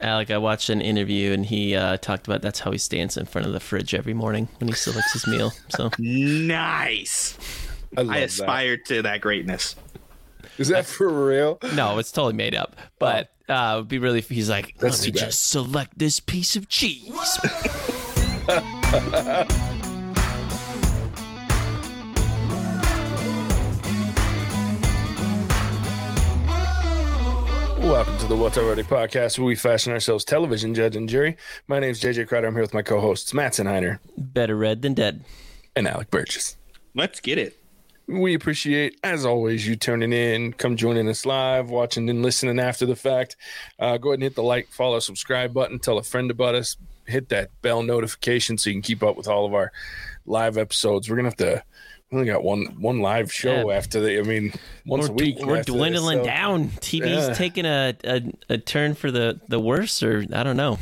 Alec, I watched an interview and he uh, talked about that's how he stands in front of the fridge every morning when he selects his meal. So nice. I, I love aspire to that greatness. Is that for real? no, it's totally made up. But uh, it'd be really. He's like, That's let me bad. just select this piece of cheese. Welcome to the What's Already podcast, where we fashion ourselves television judge and jury. My name is JJ Crowder. I'm here with my co-hosts Matt Senheiner Better red than dead. and Alec Burgess. Let's get it. We appreciate, as always, you turning in, come joining us live, watching and listening after the fact. Uh, go ahead and hit the like, follow, subscribe button. Tell a friend about us. Hit that bell notification so you can keep up with all of our live episodes. We're gonna have to. We only got one one live show Yeah. after the. I mean, once we're a week. we're after this, dwindling so- down. TV's Yeah. taking a, a a turn for the the worse, or I don't know.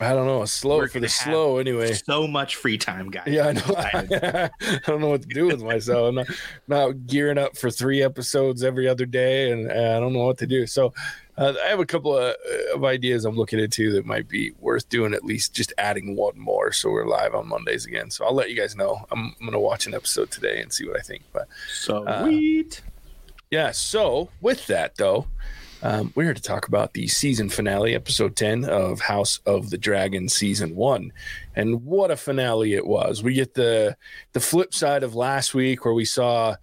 I don't know. A slow We're for the slow, anyway. So much free time, guys. Yeah, I know. I don't know what to do with myself. I'm not, not gearing up for three episodes every other day, and uh, I don't know what to do. So, uh, I have a couple of, of ideas I'm looking into that might be worth doing. At least just adding one more, so we're live on Mondays again. So I'll let you guys know. I'm, I'm gonna watch an episode today and see what I think. But Sweet. yeah. So with that though, um, we're here to talk about the season finale, episode 10 of House of the Dragon season one. And what a finale it was. We get the the flip side of last week where we saw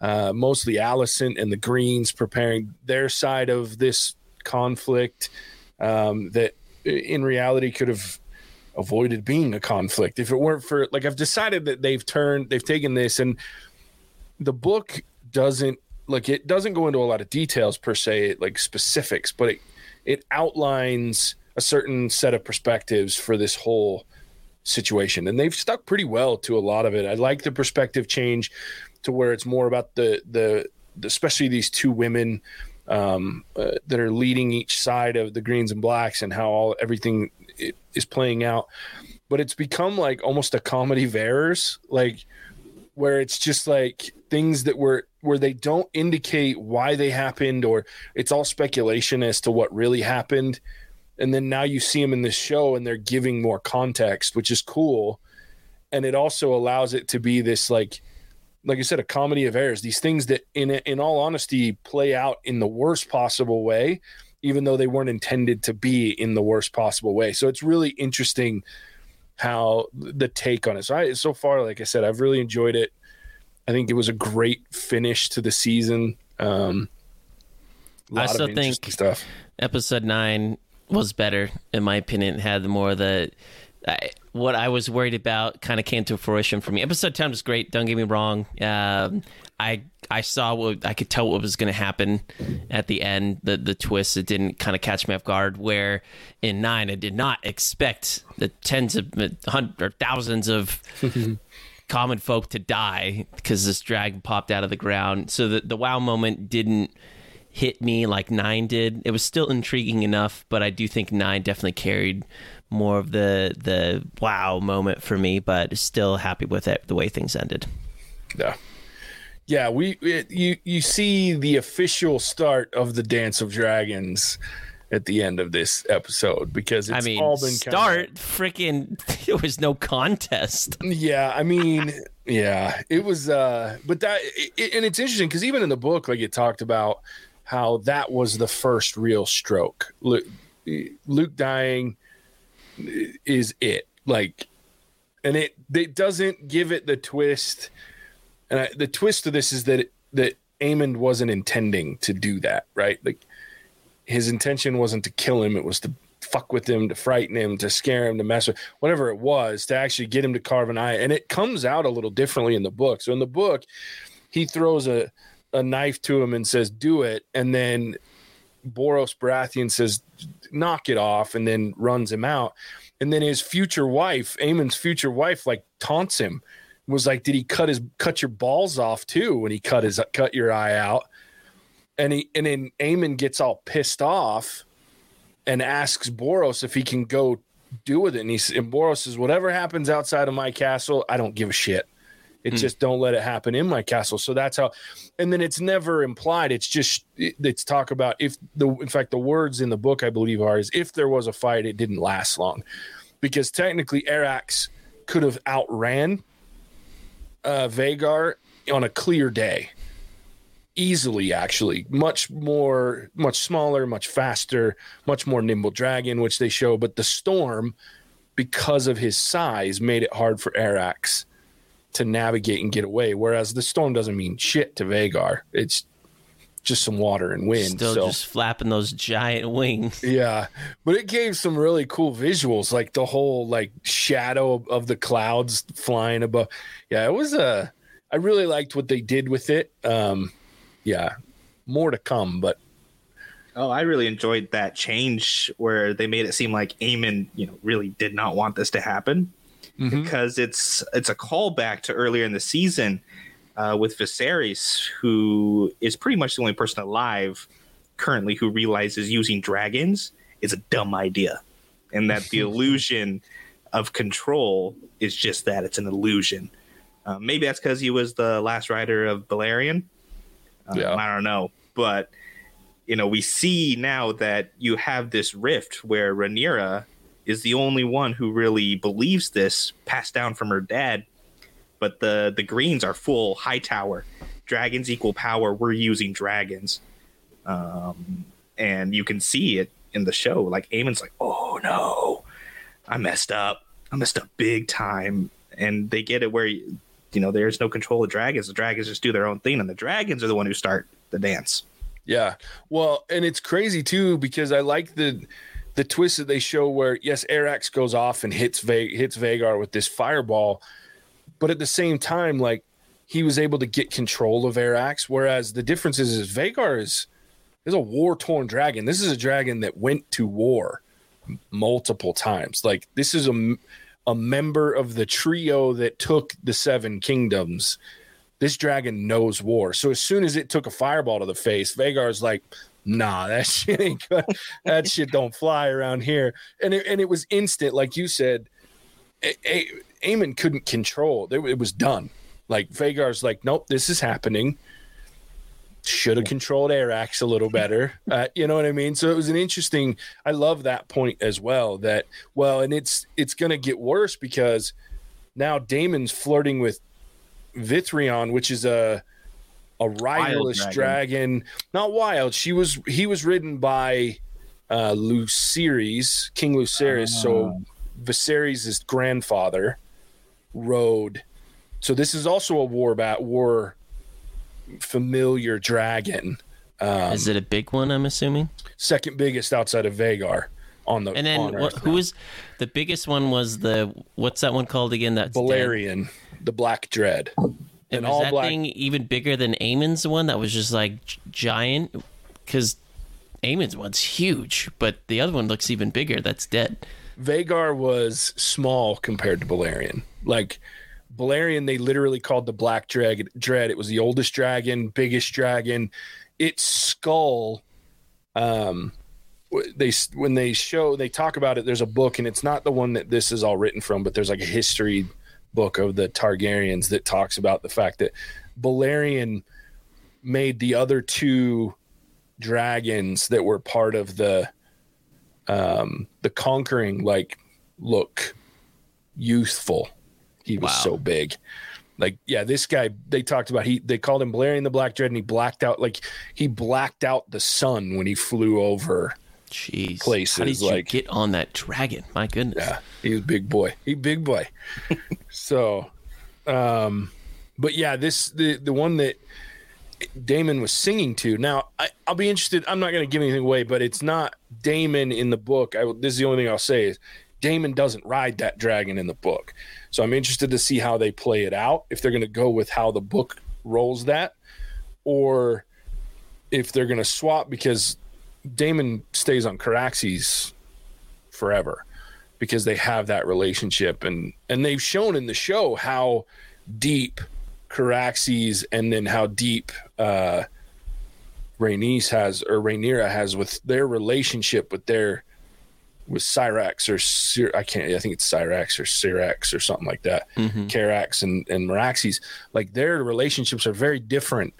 uh, mostly Alicent and the Greens preparing their side of this conflict um, that in reality could have avoided being a conflict. If it weren't for like I've decided that they've turned they've taken this and the book doesn't like it doesn't go into a lot of details per se like specifics but it it outlines a certain set of perspectives for this whole situation. And they've stuck pretty well to a lot of it. I like the perspective change to where it's more about the the, the especially these two women um, uh, that are leading each side of the greens and blacks and how all everything is playing out. But it's become like almost a comedy of errors like where it's just like things that were where they don't indicate why they happened or it's all speculation as to what really happened. And then now you see them in this show and they're giving more context which is cool. And it also allows it to be this like like I said a comedy of errors these things that in in all honesty play out in the worst possible way even though they weren't intended to be in the worst possible way so it's really interesting how the take on it. So I so far, like I said, I've really enjoyed it. I think it was a great finish to the season. Um, I still think- stuff. episode nine was better in my opinion it had more of the I, what i was worried about kind of came to fruition for me. Episode 10 was great don't get me wrong. Um, i i saw what i could tell what was going to happen at the end the the twist. It didn't kind of catch me off guard where in nine i did not expect the tens of hundreds or thousands of common folk to die because this dragon popped out of the ground. So the, the wow moment didn't hit me like nine did. It was still intriguing enough, but I do think nine definitely carried more of the the wow moment for me. But still happy with it the way things ended. Yeah, yeah. We it, you you see the official start of the Dance of Dragons at the end of this episode because it's I mean, all been start freaking. There was no contest. Yeah, I mean, yeah, it was. uh But that, it, and it's interesting because even in the book, like it talked about how that was the first real stroke. Luke, Luke dying is it like, and it it doesn't give it the twist. And I, the twist of this is that it, that Aemond wasn't intending to do that, right? Like his intention wasn't to kill him; it was to fuck with him, to frighten him, to scare him, to mess with whatever it was, to actually get him to carve an eye. And it comes out a little differently in the book. So in the book, he throws a a knife to him and says, "Do it," and then Borros Baratheon says, "Knock it off," and then runs him out. And then his future wife, Aemond's future wife, like taunts him. Was like, "Did he cut his cut your balls off too when he cut his cut your eye out?" And he and then Aemond gets all pissed off and asks Borros if he can go do with it. And, he's, and Borros says, "Whatever happens outside of my castle, I don't give a shit." It just don't let it happen in my castle. So that's how, and then it's never implied. It's just it's talk about if the in fact the words in the book I believe are is if there was a fight, it didn't last long, because technically Arrax could have outran uh, Vhagar on a clear day. Easily actually. Much more much smaller much faster much more nimble dragon which they show. But the storm because of his size made it hard for Arrax to navigate and get away whereas the storm doesn't mean shit to Vhagar. It's just some water and wind Still so just flapping those giant wings. yeah but it gave some really cool visuals like the whole like shadow of, of the clouds flying above. Yeah it was a I really liked what they did with it. Um yeah more to come but Oh, I really enjoyed that change where they made it seem like Aemond, you know, really did not want this to happen Mhm. because it's it's a callback to earlier in the season uh, with Viserys, who is pretty much the only person alive currently who realizes using dragons is a dumb idea, and that the illusion of control is just that it's an illusion. Uh, maybe that's because he was the last rider of Balerion. Um, Yeah. I don't know, but you know, we see now that you have this rift where Rhaenyra is the only one who really believes this, passed down from her dad. But the the Greens are full high tower, dragons equal power. We're using dragons, um, and you can see it in the show. Like Aemond's like, "Oh no, I messed up. I messed up big time." And they get it where you know there's no control of dragons. The dragons just do their own thing, and the dragons are the one who start the dance. Yeah. Well, and it's crazy too because I like the the twist that they show where yes, Arrax goes off and hits Va- hits Vhagar with this fireball, but at the same time, like he was able to get control of Arrax. Whereas the difference is, is Vhagar is is a war torn dragon. This is a dragon that went to war multiple times. Like this is a a member of the trio that took the seven kingdoms this dragon knows war. So as soon as it took a fireball to the face, Vhagar's like, nah, that shit ain't good. that shit don't fly around here. And it, and it was instant, like you said. A- A- couldn't control. It, was done. Like Vhagar's like, nope, this is happening. Should have controlled Arrax a little better. Uh, you know what I mean? So it was an interesting. I love that point as well. That well, and it's it's gonna get worse because now Daemon's flirting with Vitrion, which is a a riderless dragon. dragon. Not wild. She was he was ridden by uh Lucerys, King Lucerys. So Viserys' grandfather rode. So this is also a war bat war familiar dragon. Um, Is it a big one? I'm assuming. second biggest outside of Vhagar on the And then what, who was the biggest one? Was the what's that one called again? That's dead? Balerion, the Black Dread. And an was all that black- thing even bigger than Aemond's one? That was just like giant. Because Aemond's one's huge, but the other one looks even bigger. That's dead. Vhagar was small compared to Balerion. Like Balerion, they literally called the Black Dread. Dread. It was the oldest dragon, biggest dragon. Its skull. Um, they when they show they talk about it. There's a book, and it's not the one that this is all written from, but there's like a history book of the Targaryens that talks about the fact that Balerion made the other two dragons that were part of the um the conquering like look youthful he was Wow. so big like yeah this guy they talked about he they called him Balerion the black dread and he blacked out like he blacked out the sun when he flew over Jeez. Places How did you like- get on that dragon? My goodness. yeah he was big boy he big boy so um but yeah this the the one that Daemon was singing to. Now, I, I'll be interested. I'm not going to give anything away, but it's not Daemon in the book. I, this is the only thing I'll say is Daemon doesn't ride that dragon in the book. So I'm interested to see how they play it out. If they're going to go with how the book rolls that, or if they're going to swap because Daemon stays on Caraxes forever because they have that relationship and and they've shown in the show how deep Caraxes and then how deep uh Rhaenys has or Rhaenyra has with their relationship with their with Syrax or Cyr- I can't I think it's Syrax or Syrax or something like that. Mm-hmm. Carax and and Meraxes, like their relationships are very different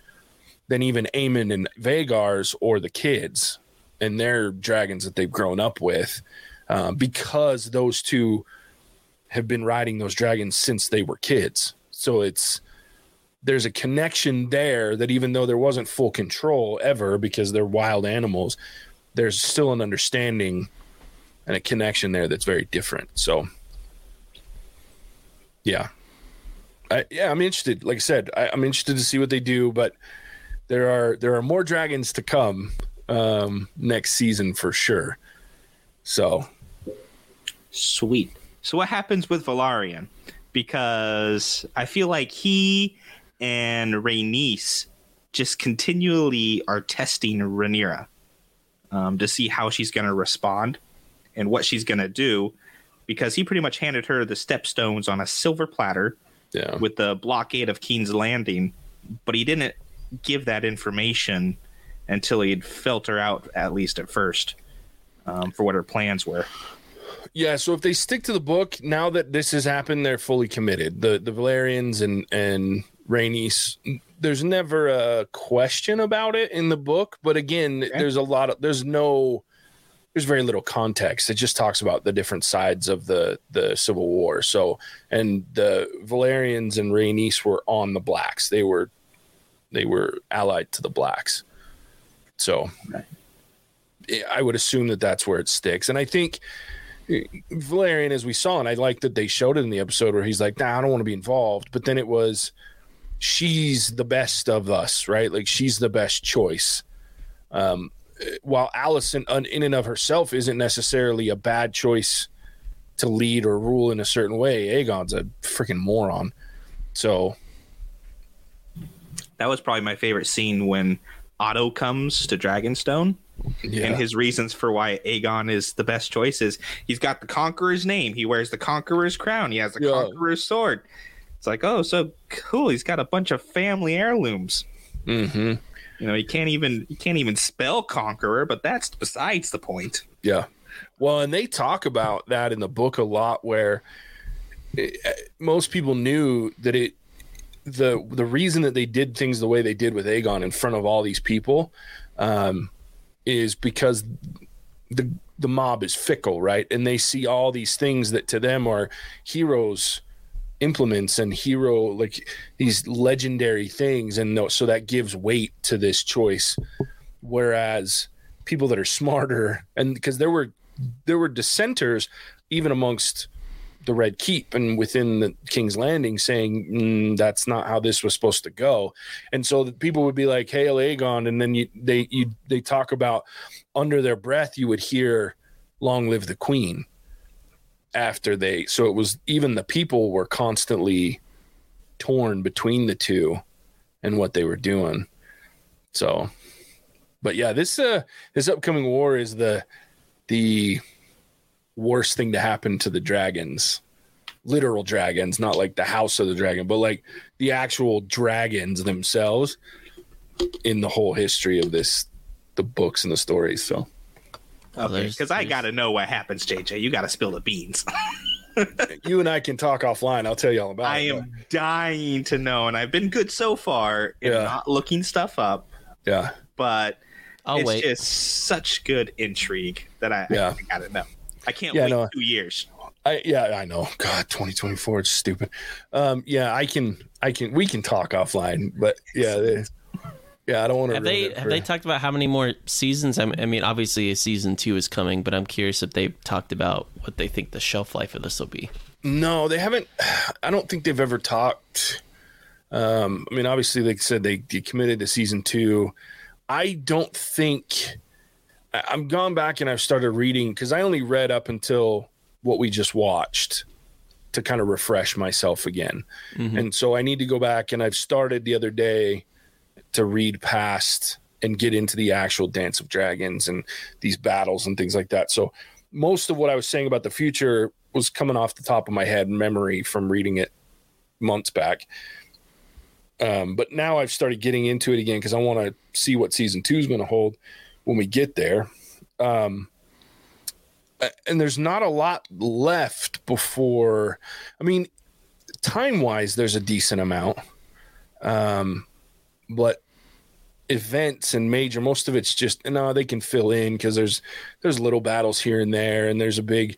than even Aemond and Vhagar's or the kids and their dragons that they've grown up with, um, because those two have been riding those dragons since they were kids. So it's there's a connection there that even though there wasn't full control ever because they're wild animals, there's still an understanding and a connection there that's very different. So, yeah, I, yeah, I'm interested. Like I said, I, I'm interested to see what they do, but there are there are more dragons to come um, next season for sure. So, Sweet. So what happens with Velaryon? Because I feel like he and Rhaenys just continually are testing Rhaenyra um, to see how she's going to respond and what she's going to do. Because he pretty much handed her the stepstones on a silver platter yeah, with the blockade of King's Landing, but he didn't give that information until he'd felt her out, at least at first, um, for what her plans were. Yeah, so if they stick to the book, now that this has happened, they're fully committed. The the Velaryons and and Rhaenys, there's never a question about it in the book, but again, there's a lot of there's no there's very little context. It just talks about the different sides of the the Civil War. So, and the Velaryons and Rhaenys were on the blacks. They were they were allied to the blacks. So, Right. I would assume that that's where it sticks. And I think Velaryon, as we saw, and I like that they showed it in the episode where he's like, "Nah, I don't want to be involved." But then it was, she's the best of us, right? Like she's the best choice. Um, while Alicent, in and of herself, isn't necessarily a bad choice to lead or rule in a certain way. Aegon's a freaking moron. So That was probably my favorite scene when Otto comes to Dragonstone yeah, and his reasons for why Aegon is the best choice is he's got the Conqueror's name, he wears the Conqueror's crown, he has the Yeah. Conqueror's sword. It's like, oh, so cool. He's got a bunch of family heirlooms. hmm You know, he can't even he can't even spell Conqueror, but that's besides the point. Yeah. Well, and they talk about that in the book a lot where eh, most people knew that it the the reason that they did things the way they did with Aegon in front of all these people um, is because the the mob is fickle, right? And they see all these things that to them are heroes implements and hero like these legendary things and so that gives weight to this choice whereas people that are smarter and because there were there were dissenters even amongst the red keep and within the king's landing saying mm, that's not how this was supposed to go. And so the people would be like hail aegon and then you they you they talk about under their breath you would hear long live the queen after they so it was even the people were constantly torn between the two and what they were doing. So but yeah this uh this upcoming war is the the worst thing to happen to the dragons literal dragons not like the house of the dragon but like the actual dragons themselves in the whole history of this the books and the stories so Okay, because I got to know what happens, JJ. You got to spill the beans. you and i can talk offline i'll tell you all about I it I am dying to know, and I've been good so far in Yeah. not looking stuff up, yeah but I'll it's wait. just such good intrigue that I, Yeah. I, gotta know. I can't Yeah, wait no. two years. I yeah, I know. God, 2024, it's stupid. Um, yeah, I can, I can, we can talk offline, but yeah, they, yeah, I don't want to. Have they have they talked about how many more seasons? I mean, obviously, a season two is coming, but I'm curious if they've talked about what they think the shelf life of this will be. No, they haven't. I don't think they've ever talked. Um, I mean, obviously, they said, they, they committed to season two. I don't think I- I'm gone back and I've started reading because I only read up until what we just watched to kind of refresh myself again. And so I need to go back and I've started the other day to read past and get into the actual Dance of Dragons and these battles and things like that. So most of what I was saying about the future was coming off the top of my head memory from reading it months back. Um, but now I've started getting into it again because I want to see what season two is going to hold when we get there. Um, and there's not a lot left before. I mean, time wise, there's a decent amount, um, but events and major, most of it's just no. They can fill in because there's there's little battles here and there, and there's a big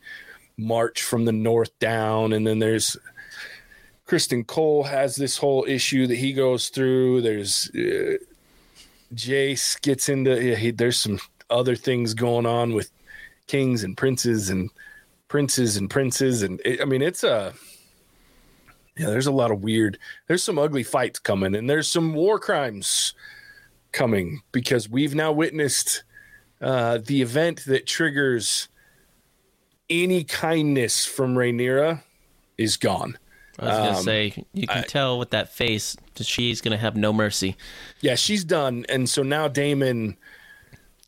march from the north down, and then there's Criston Cole has this whole issue that he goes through. There's uh, Jace gets into yeah, he, there's some other things going on with kings and princes and princes and princes and it, I mean it's a yeah there's a lot of weird there's some ugly fights coming and there's some war crimes coming because we've now witnessed uh, the event that triggers any kindness from Rhaenyra is gone. I was gonna Um, say you can I- tell with that face that she's gonna have no mercy. Yeah, she's done, and so now Daemon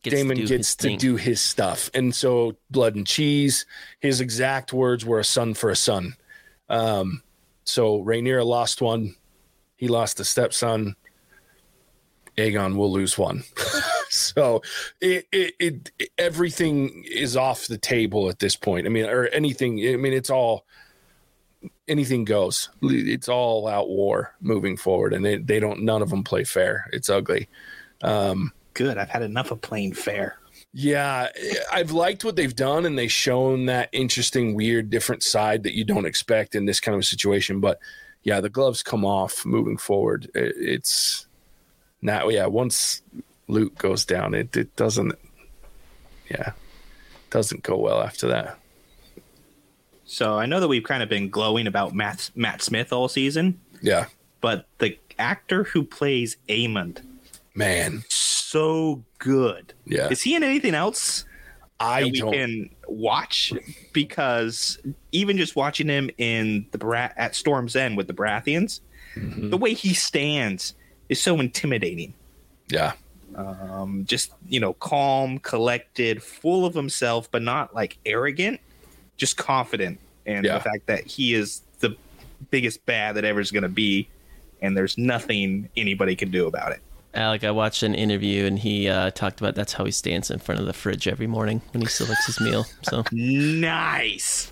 Gets Daemon to gets to thing. do his stuff. And so blood and cheese, his exact words were a son for a son. Um, so Rhaenyra lost one. He lost a stepson. Aegon will lose one. so it, it, it, everything is off the table at this point. I mean, or anything. I mean, it's all, anything goes. It's all out war moving forward. And they, they don't, none of them play fair. It's ugly. Um, Good. I've had enough of playing fair. Yeah, I've liked what they've done, and they've shown that interesting, weird, different side that you don't expect in this kind of a situation. But yeah, the gloves come off moving forward. It, it's now, yeah, once Luke goes down, it, it doesn't, yeah, doesn't go well after that. So I know that we've kind of been glowing about Matt Matt Smith all season, Yeah, but the actor who plays Aemond, man, so good. yeah, Is he in anything else I we don't. can watch? Because even just watching him in the Bra- at Storm's End with the Baratheons, Mm-hmm. the way he stands is so intimidating. yeah, Um, just you know, calm, collected, full of himself, but not like arrogant, just confident, and Yeah. the fact that he is the biggest bad that ever is going to be, and there's nothing anybody can do about it. Alec, I watched an interview and he uh, talked about that's how he stands in front of the fridge every morning when he selects his meal. So Nice.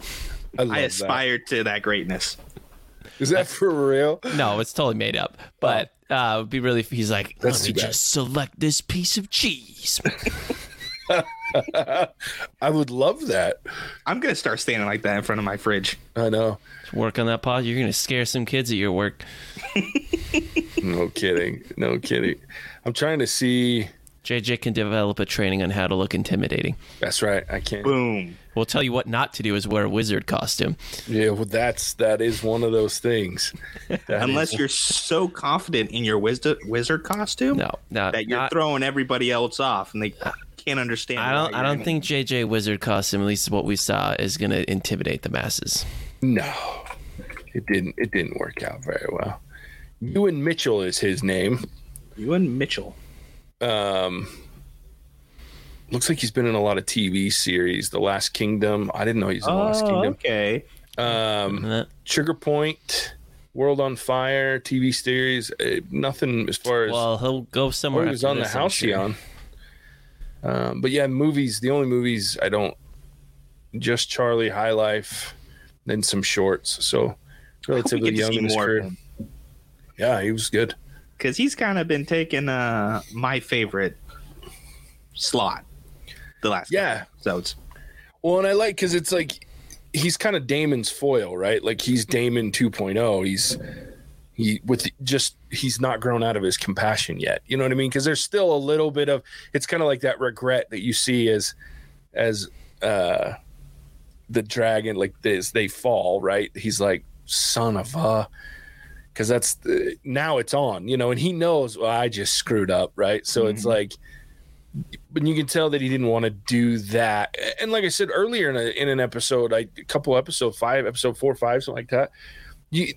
I, love I that. aspire to that greatness. Is that for real? no, it's totally made up. But uh, it'd be really. He's like, That's let me bad. just select this piece of cheese. I would love that. I'm gonna start standing like that in front of my fridge. I know. Work on that pod. You're gonna scare some kids at your work. No kidding. No kidding. I'm trying to see. JJ can develop a training on how to look intimidating. That's right. I can't. Boom. We'll tell you what not to do is wear a wizard costume. Yeah, well, that's that is one of those things. Unless is- you're so confident in your wizard wizard costume No, no, that you're not- throwing everybody else off, and they uh, can't understand. I don't. you're I don't in think JJ wizard costume, at least what we saw, is gonna intimidate the masses. no, it didn't. It didn't work out very well. Ewan Mitchell is his name. Ewan Mitchell. Um, looks like he's been in a lot of TV series. The Last Kingdom. I didn't know he's in The Last Oh, Kingdom. okay. Um, Isn't? Trigger Point, World on Fire, TV series. Uh, nothing as far as Well, he'll go Oh, somewhere. he was on the this, I'm Halcyon. Um, but yeah, movies. The only movies I don't just Charlie High Life, then some shorts. So relatively young in his career. Yeah, he was good. because he's kind of been taking uh my favorite slot the last Yeah. so it's Well, and I like because it's like he's kind of Daemon's foil, right? Like he's Daemon 2.0. He's he with just he's not grown out of his compassion yet. You know what I mean? Because there's still a little bit of it's kind of like that regret that you see as as uh the dragon like this they fall right. He's like son of a because that's the, now it's on, you know, and he knows well, I just screwed up, right? So it's Mhm. like but you can tell that he didn't want to do that. And like I said earlier in, a, in an episode, I, a couple episode five, episode four, five, something like that. You,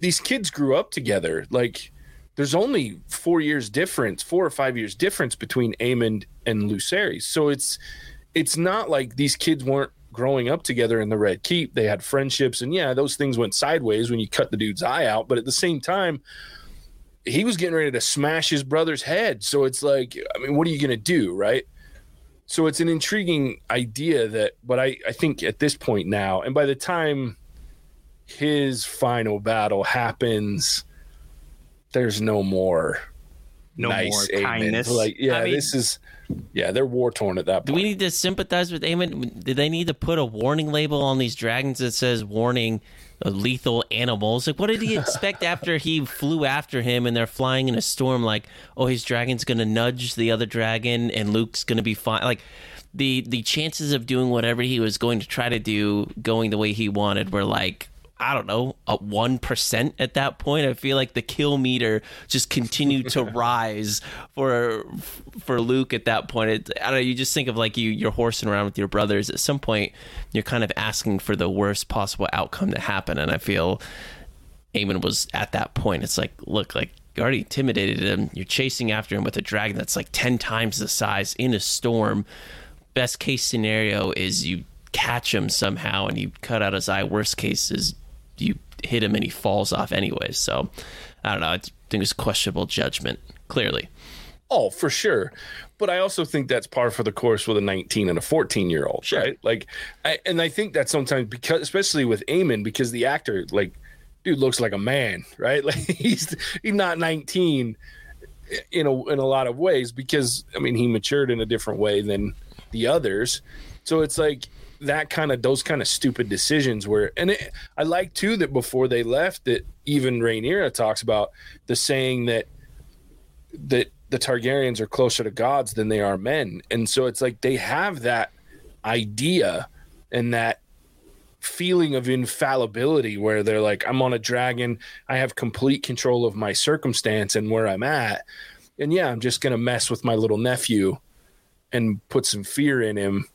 these kids grew up together. Like there's only four years difference, four or five years difference between Aemond and Luceri. So it's, it's not like these kids weren't growing up together in the Red Keep. They had friendships and yeah, those things went sideways when you cut the dude's eye out. But at the same time, he was getting ready to smash his brother's head. So it's like, I mean, what are you going to do, right? so it's an intriguing idea that, but I, I think at this point now, and by the time his final battle happens, there's no more No nice more Aemond. kindness. Like, yeah, I mean- this is, yeah, they're war torn at that point. Do we need to sympathize with Aemond? Do they need to put a warning label on these dragons that says "warning"? Lethal animals. Like, what did he expect after he flew after him and they're flying in a storm? Like, oh, his dragon's gonna nudge the other dragon and Luke's gonna be fine. Like, the the chances of doing whatever he was going to try to do, going the way he wanted, were like I don't know, a one percent at that point. I feel like the kill meter just continued to rise for for Luke at that point. It, I don't know. You just think of like you you're horsing around with your brothers. At some point, you're kind of asking for the worst possible outcome to happen, and I feel Aemond was at that point. It's like, look, like you already intimidated him. You're chasing after him with a dragon that's like ten times the size in a storm. Best case scenario is you catch him somehow and you cut out his eye. Worst case is you hit him and he falls off anyways. So I don't know. I think it's questionable judgment. Clearly, Oh, for sure. But I also think that's par for the course with a 19 and a 14 year old, Sure. right? Like, I, and I think that sometimes because, especially with Aemond, because the actor, like, dude looks like a man, right? Like he's he's not 19 in a in a lot of ways because I mean he matured in a different way than the others. So it's like that kind of those kind of stupid decisions where and it, I like too that before they left that even Rhaenyra talks about the saying that that the Targaryens are closer to gods than they are men. And so it's like they have that idea and that feeling of infallibility where they're like, I'm on a dragon, I have complete control of my circumstance and where I'm at. And yeah, I'm just gonna mess with my little nephew and put some fear in him,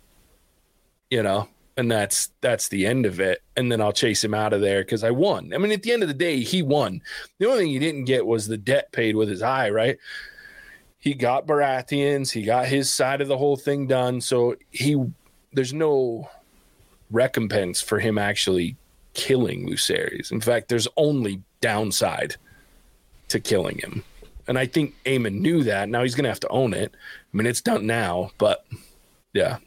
you know, and that's that's the end of it. And then I'll chase him out of there because I won. I mean, at the end of the day, he won. The only thing he didn't get was the debt paid with his eye, right? He got Baratheons, he got his side of the whole thing done. So he there's no recompense for him actually killing Lucerys. In fact, there's only downside to killing him. And I think Aemond knew that. Now he's going to have to own it. I mean, it's done now, but yeah.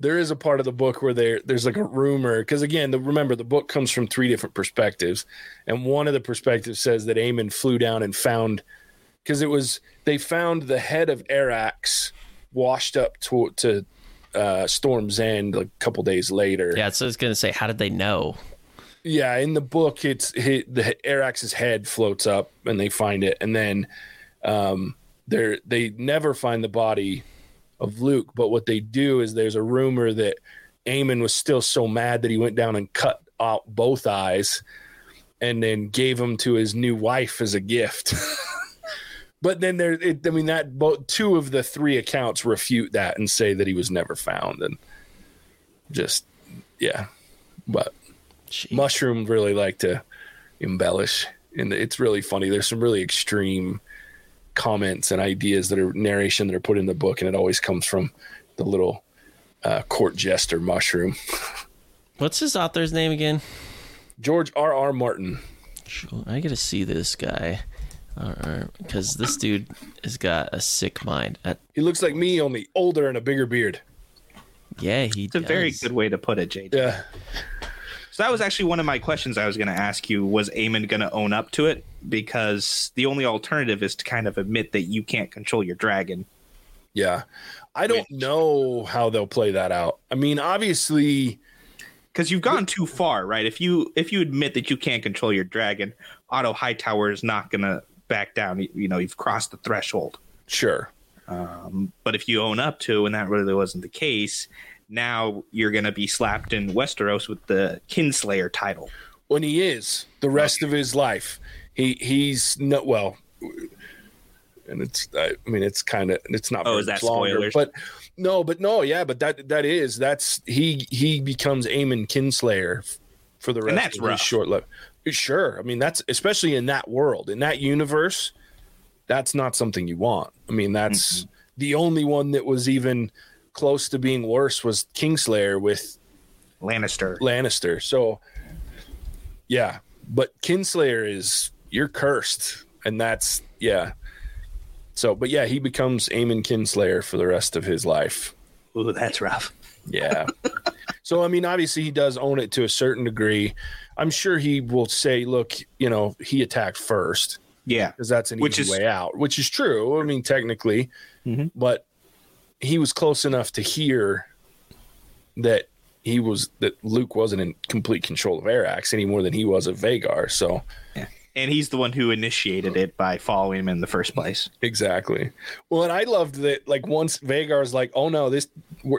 There is a part of the book where there there's like a rumor because again, the, remember the book comes from three different perspectives, and one of the perspectives says that Aemond flew down and found because it was they found the head of Arrax washed up to to uh, Storm's End like a couple days later. yeah. So I was gonna say, how did they know? Yeah, in the book, it's he, the Arrax's head floats up, and they find it, and then um, they they never find the body of Luke. But what they do is there's a rumor that Aemond was still so mad that he went down and cut out both eyes, and then gave them to his new wife as a gift. but then there, it, I mean, that both two of the three accounts refute that and say that he was never found, and just yeah, but. Gee. Mushroom really like to embellish, and it's really funny. There's some really extreme comments and ideas that are narration that are put in the book, and it always comes from the little uh, court jester Mushroom. What's his author's name again? George R. R. Martin. I gotta see this guy, because this dude has got a sick mind. Uh, He looks like me, only older and a bigger beard. yeah, he. It's a very good way to put it, JJ. Yeah, So that was actually one of my questions I was going to ask you. Was Aemond going to own up to it? Because the only alternative is to kind of admit that you can't control your dragon. yeah. I don't Which- know how they'll play that out. I mean, obviously, Because you've gone too far, right? If you if you admit that you can't control your dragon, Otto Hightower is not going to back down. You- You know, you've crossed the threshold. sure. Um, but if you own up to, and that really wasn't the case, now you're going to be slapped in Westeros with the Kinslayer title. when he is the rest of his life. He he's no well, and it's I mean it's kind of it's not Oh, is that longer, spoilers? but no, but no, yeah, but that that is that's he he becomes Aemond Kinslayer for the rest that's of his short life. Sure, I mean that's especially in that world in that universe. That's not something you want. I mean that's Mm-hmm. the only one that was even close to being worse was Kingslayer with Lannister. Lannister. So, yeah, but Kinslayer is you're cursed, and that's yeah. So, but yeah, he becomes Aemond Kinslayer for the rest of his life. Ooh, that's rough. Yeah. so I mean, obviously he does own it to a certain degree. I'm sure he will say, "Look, you know, he attacked first Yeah. because that's an Which easy is- way out," which is true. I mean, technically, Mhm. but he was close enough to hear that he was that Luke wasn't in complete control of Arrax any more than he was of Vhagar. So And he's the one who initiated it by following him in the first place. Exactly. Well, and I loved that. Like once Vhagar's like, "Oh no, this,"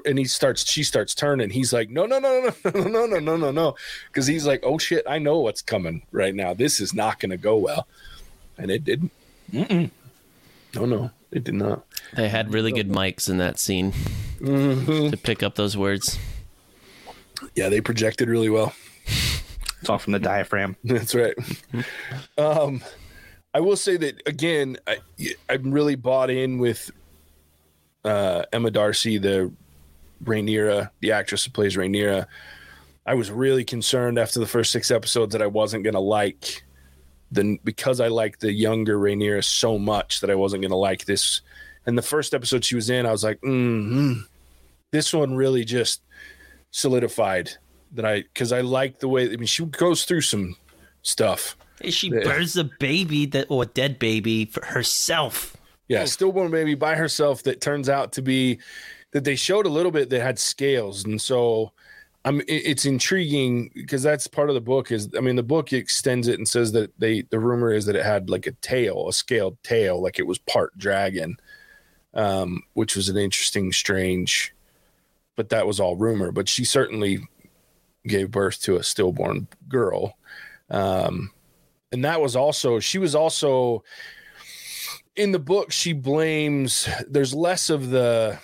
and he starts, she starts turning. He's like, "No, no, no, no, no, no, no, no, no, no," because he's like, "Oh shit, I know what's coming right now. This is not going to go well," and it didn't. Mm-mm. No, no, it did not. They had really good mics in that scene mm-hmm. to pick up those words. Yeah, they projected really well. It's all from the diaphragm. That's right. um, I will say that again. I, I'm really bought in with uh, Emma D'Arcy, the Rhaenyra, the actress who plays Rhaenyra. I was really concerned after the first six episodes that I wasn't going to like the because I like the younger Rhaenyra so much that I wasn't going to like this. And the first episode she was in, I was like, mm this one really just solidified that I because I like the way. I mean, she goes through some stuff. She Yeah. burns a baby that or a dead baby for herself. Yeah, stillborn baby by herself that turns out to be that they showed a little bit that had scales, and so I'm it- it's intriguing because that's part of the book. Is I mean the book extends it and says that they the rumor is that it had like a tail, a scaled tail, like it was part dragon, um, which was an interesting, strange, but that was all rumor. But she certainly gave birth to a stillborn girl, um, and that was also she was also in the book she blames there's less of the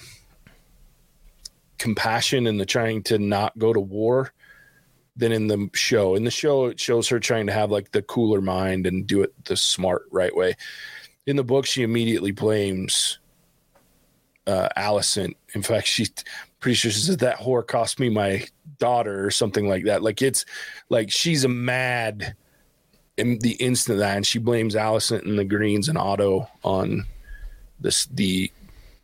compassion and the trying to not go to war than in the show. In the show it shows her trying to have like the cooler mind and do it the smart right way. In the book she immediately blames uh Alicent. In fact she's pretty sure she said that whore cost me my daughter or something like that like it's like she's a mad in the instant that, and she blames Alicent and the Greens and Otto on this the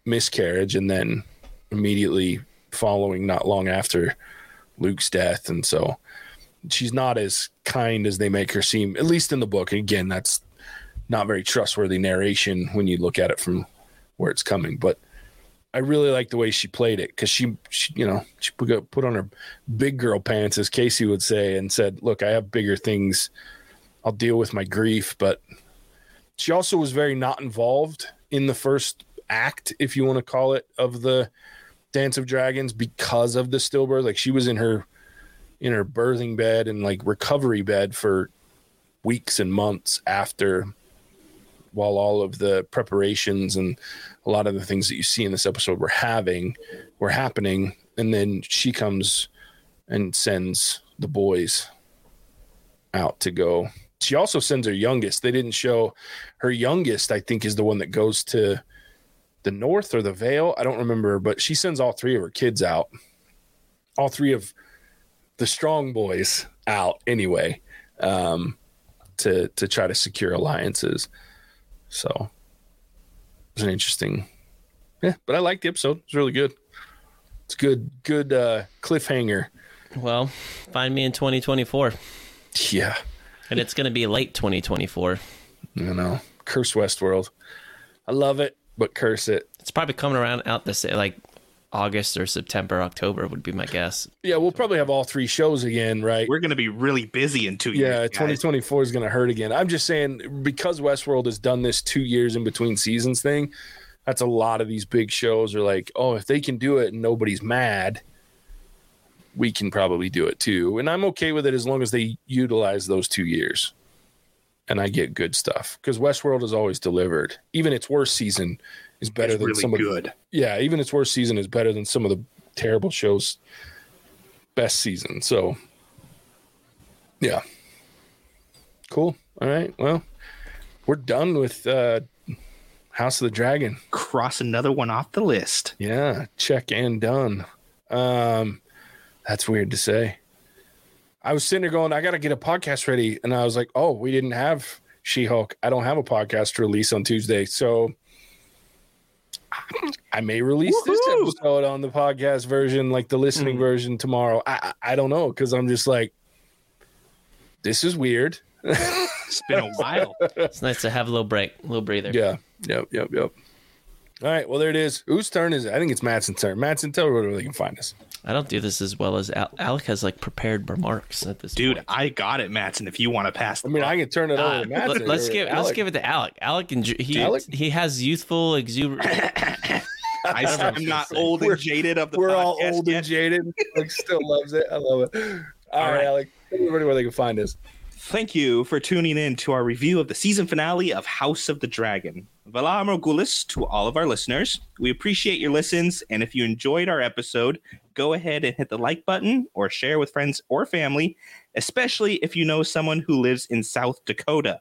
miscarriage, and then immediately following, not long after Luke's death, and so she's not as kind as they make her seem, at least in the book. And again, that's not very trustworthy narration when you look at it from where it's coming, but. I really like the way she played it because she, she, you know, she put, put on her big girl pants, as Casey would say, and said, "Look, I have bigger things I'll deal with my grief. But she also was very not involved in the first act, if you want to call it, of the Dance of Dragons because of the stillbirth. Like she was in her in her birthing bed and like recovery bed for weeks and months after while all of the preparations and a lot of the things that you see in this episode were having were happening and then she comes and sends the boys out to go she also sends her youngest. They didn't show her youngest, I think, is the one that goes to the north or the Vale. I don't remember, but she sends all three of her kids out. All three of the strong boys out anyway, um, to to try to secure alliances. So it was an interesting yeah, but I liked the episode. It's really good. It's good, good uh cliffhanger. Well, find me in 2024. Yeah. And it's going to be late 2024. You know. Curse Westworld. I love it, but curse it. It's probably coming around out this like August or September, October would be my guess. Yeah, we'll probably have all three shows again, right? We're going to be really busy in two yeah, years. Yeah, 2024 is going to hurt again. I'm just saying because Westworld has done this two years in between seasons thing. That's a lot of these big shows are like, oh, if they can do it and nobody's mad, we can probably do it too. And I'm okay with it as long as they utilize those two years, and I get good stuff because Westworld has always delivered. Even its worst season is better It's than really some of the- good. yeah, even its worst season is better than some of the terrible shows' best season. So, yeah, cool. All right, well, we're done with uh, House of the Dragon. Cross another one off the list. Yeah, check and done. Um, that's weird to say. I was sitting there going, I got to get a podcast ready, and I was like, oh, we didn't have She Hulk. I don't have a podcast to release on Tuesday, so I may release this episode on the podcast version, like the listening Hmm. version tomorrow. I I I don't know because I'm just like, this is weird. It's been a while. It's nice to have a little break, a little breather. Yeah. Yep. Yep. Yep. All right. Well, there it is. Whose turn is it? I think it's Matt's turn. Matt's tell everybody where they can find us. I don't do this as well as Al- Alec has like prepared remarks at this Dude, point. I got it, Matson. If you want to pass, I mean, I can turn it over Uh, to Matt. let, us give let's give it to Alec. Alec and he Alec? he has youthful exuberance. I, I'm not say. old We're- and jaded of the We're all old yet. and jaded. Like, still loves it. I love it. All, All right, right. Alec. Everybody where they can find us. Thank you for tuning in to our review of the season finale of House of the Dragon. Valar Morgulis to all of our listeners. We appreciate your listens, and if you enjoyed our episode, go ahead and hit the like button or share with friends or family, especially if you know someone who lives in South Dakota.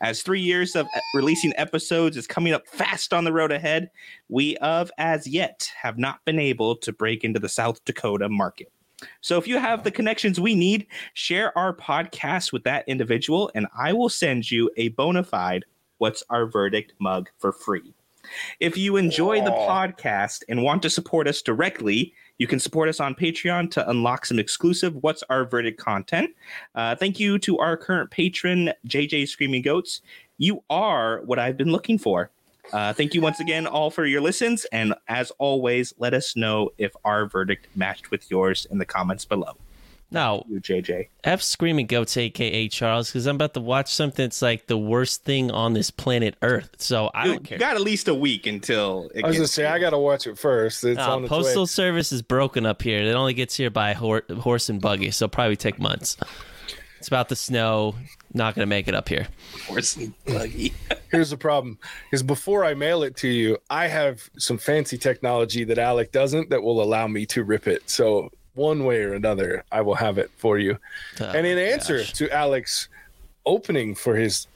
As three years of releasing episodes is coming up fast on the road ahead, we of as yet have not been able to break into the South Dakota market. So if you have the connections we need, share our podcast with that individual, and I will send you a bona fide What's Our Verdict mug for free. If you enjoy the podcast and want to support us directly, you can support us on Patreon to unlock some exclusive What's Our Verdict content. Uh, thank you to our current patron, JJ Screaming Goats. You are what I've been looking for. Uh, thank you once again, all, for your listens. And as always, let us know if our verdict matched with yours in the comments below. Now, You, JJ. F screaming goats, aka Charles, because I'm about to watch something that's like the worst thing on this planet Earth. So I You don't care. You got at least a week until it I was gonna say. I gotta watch it first. It's Uh, on its postal way. service is broken up here. It only gets here by hor- horse and buggy, so it'll probably take months. It's about the snow. Not going to make it up here. horse and buggy. Here's the problem: is before I mail it to you, I have some fancy technology that Alec doesn't that will allow me to rip it. So one way or another, I will have it for you. Oh, and in answer gosh. to Alex opening for his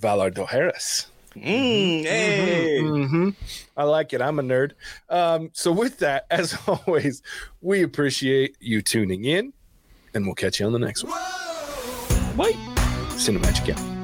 Valar Dohaeris. Mm, hey. hmm I like it. I'm a nerd. Um, so with that, as always, we appreciate you tuning in, and we'll catch you on the next one. Bye. Cinemagic out.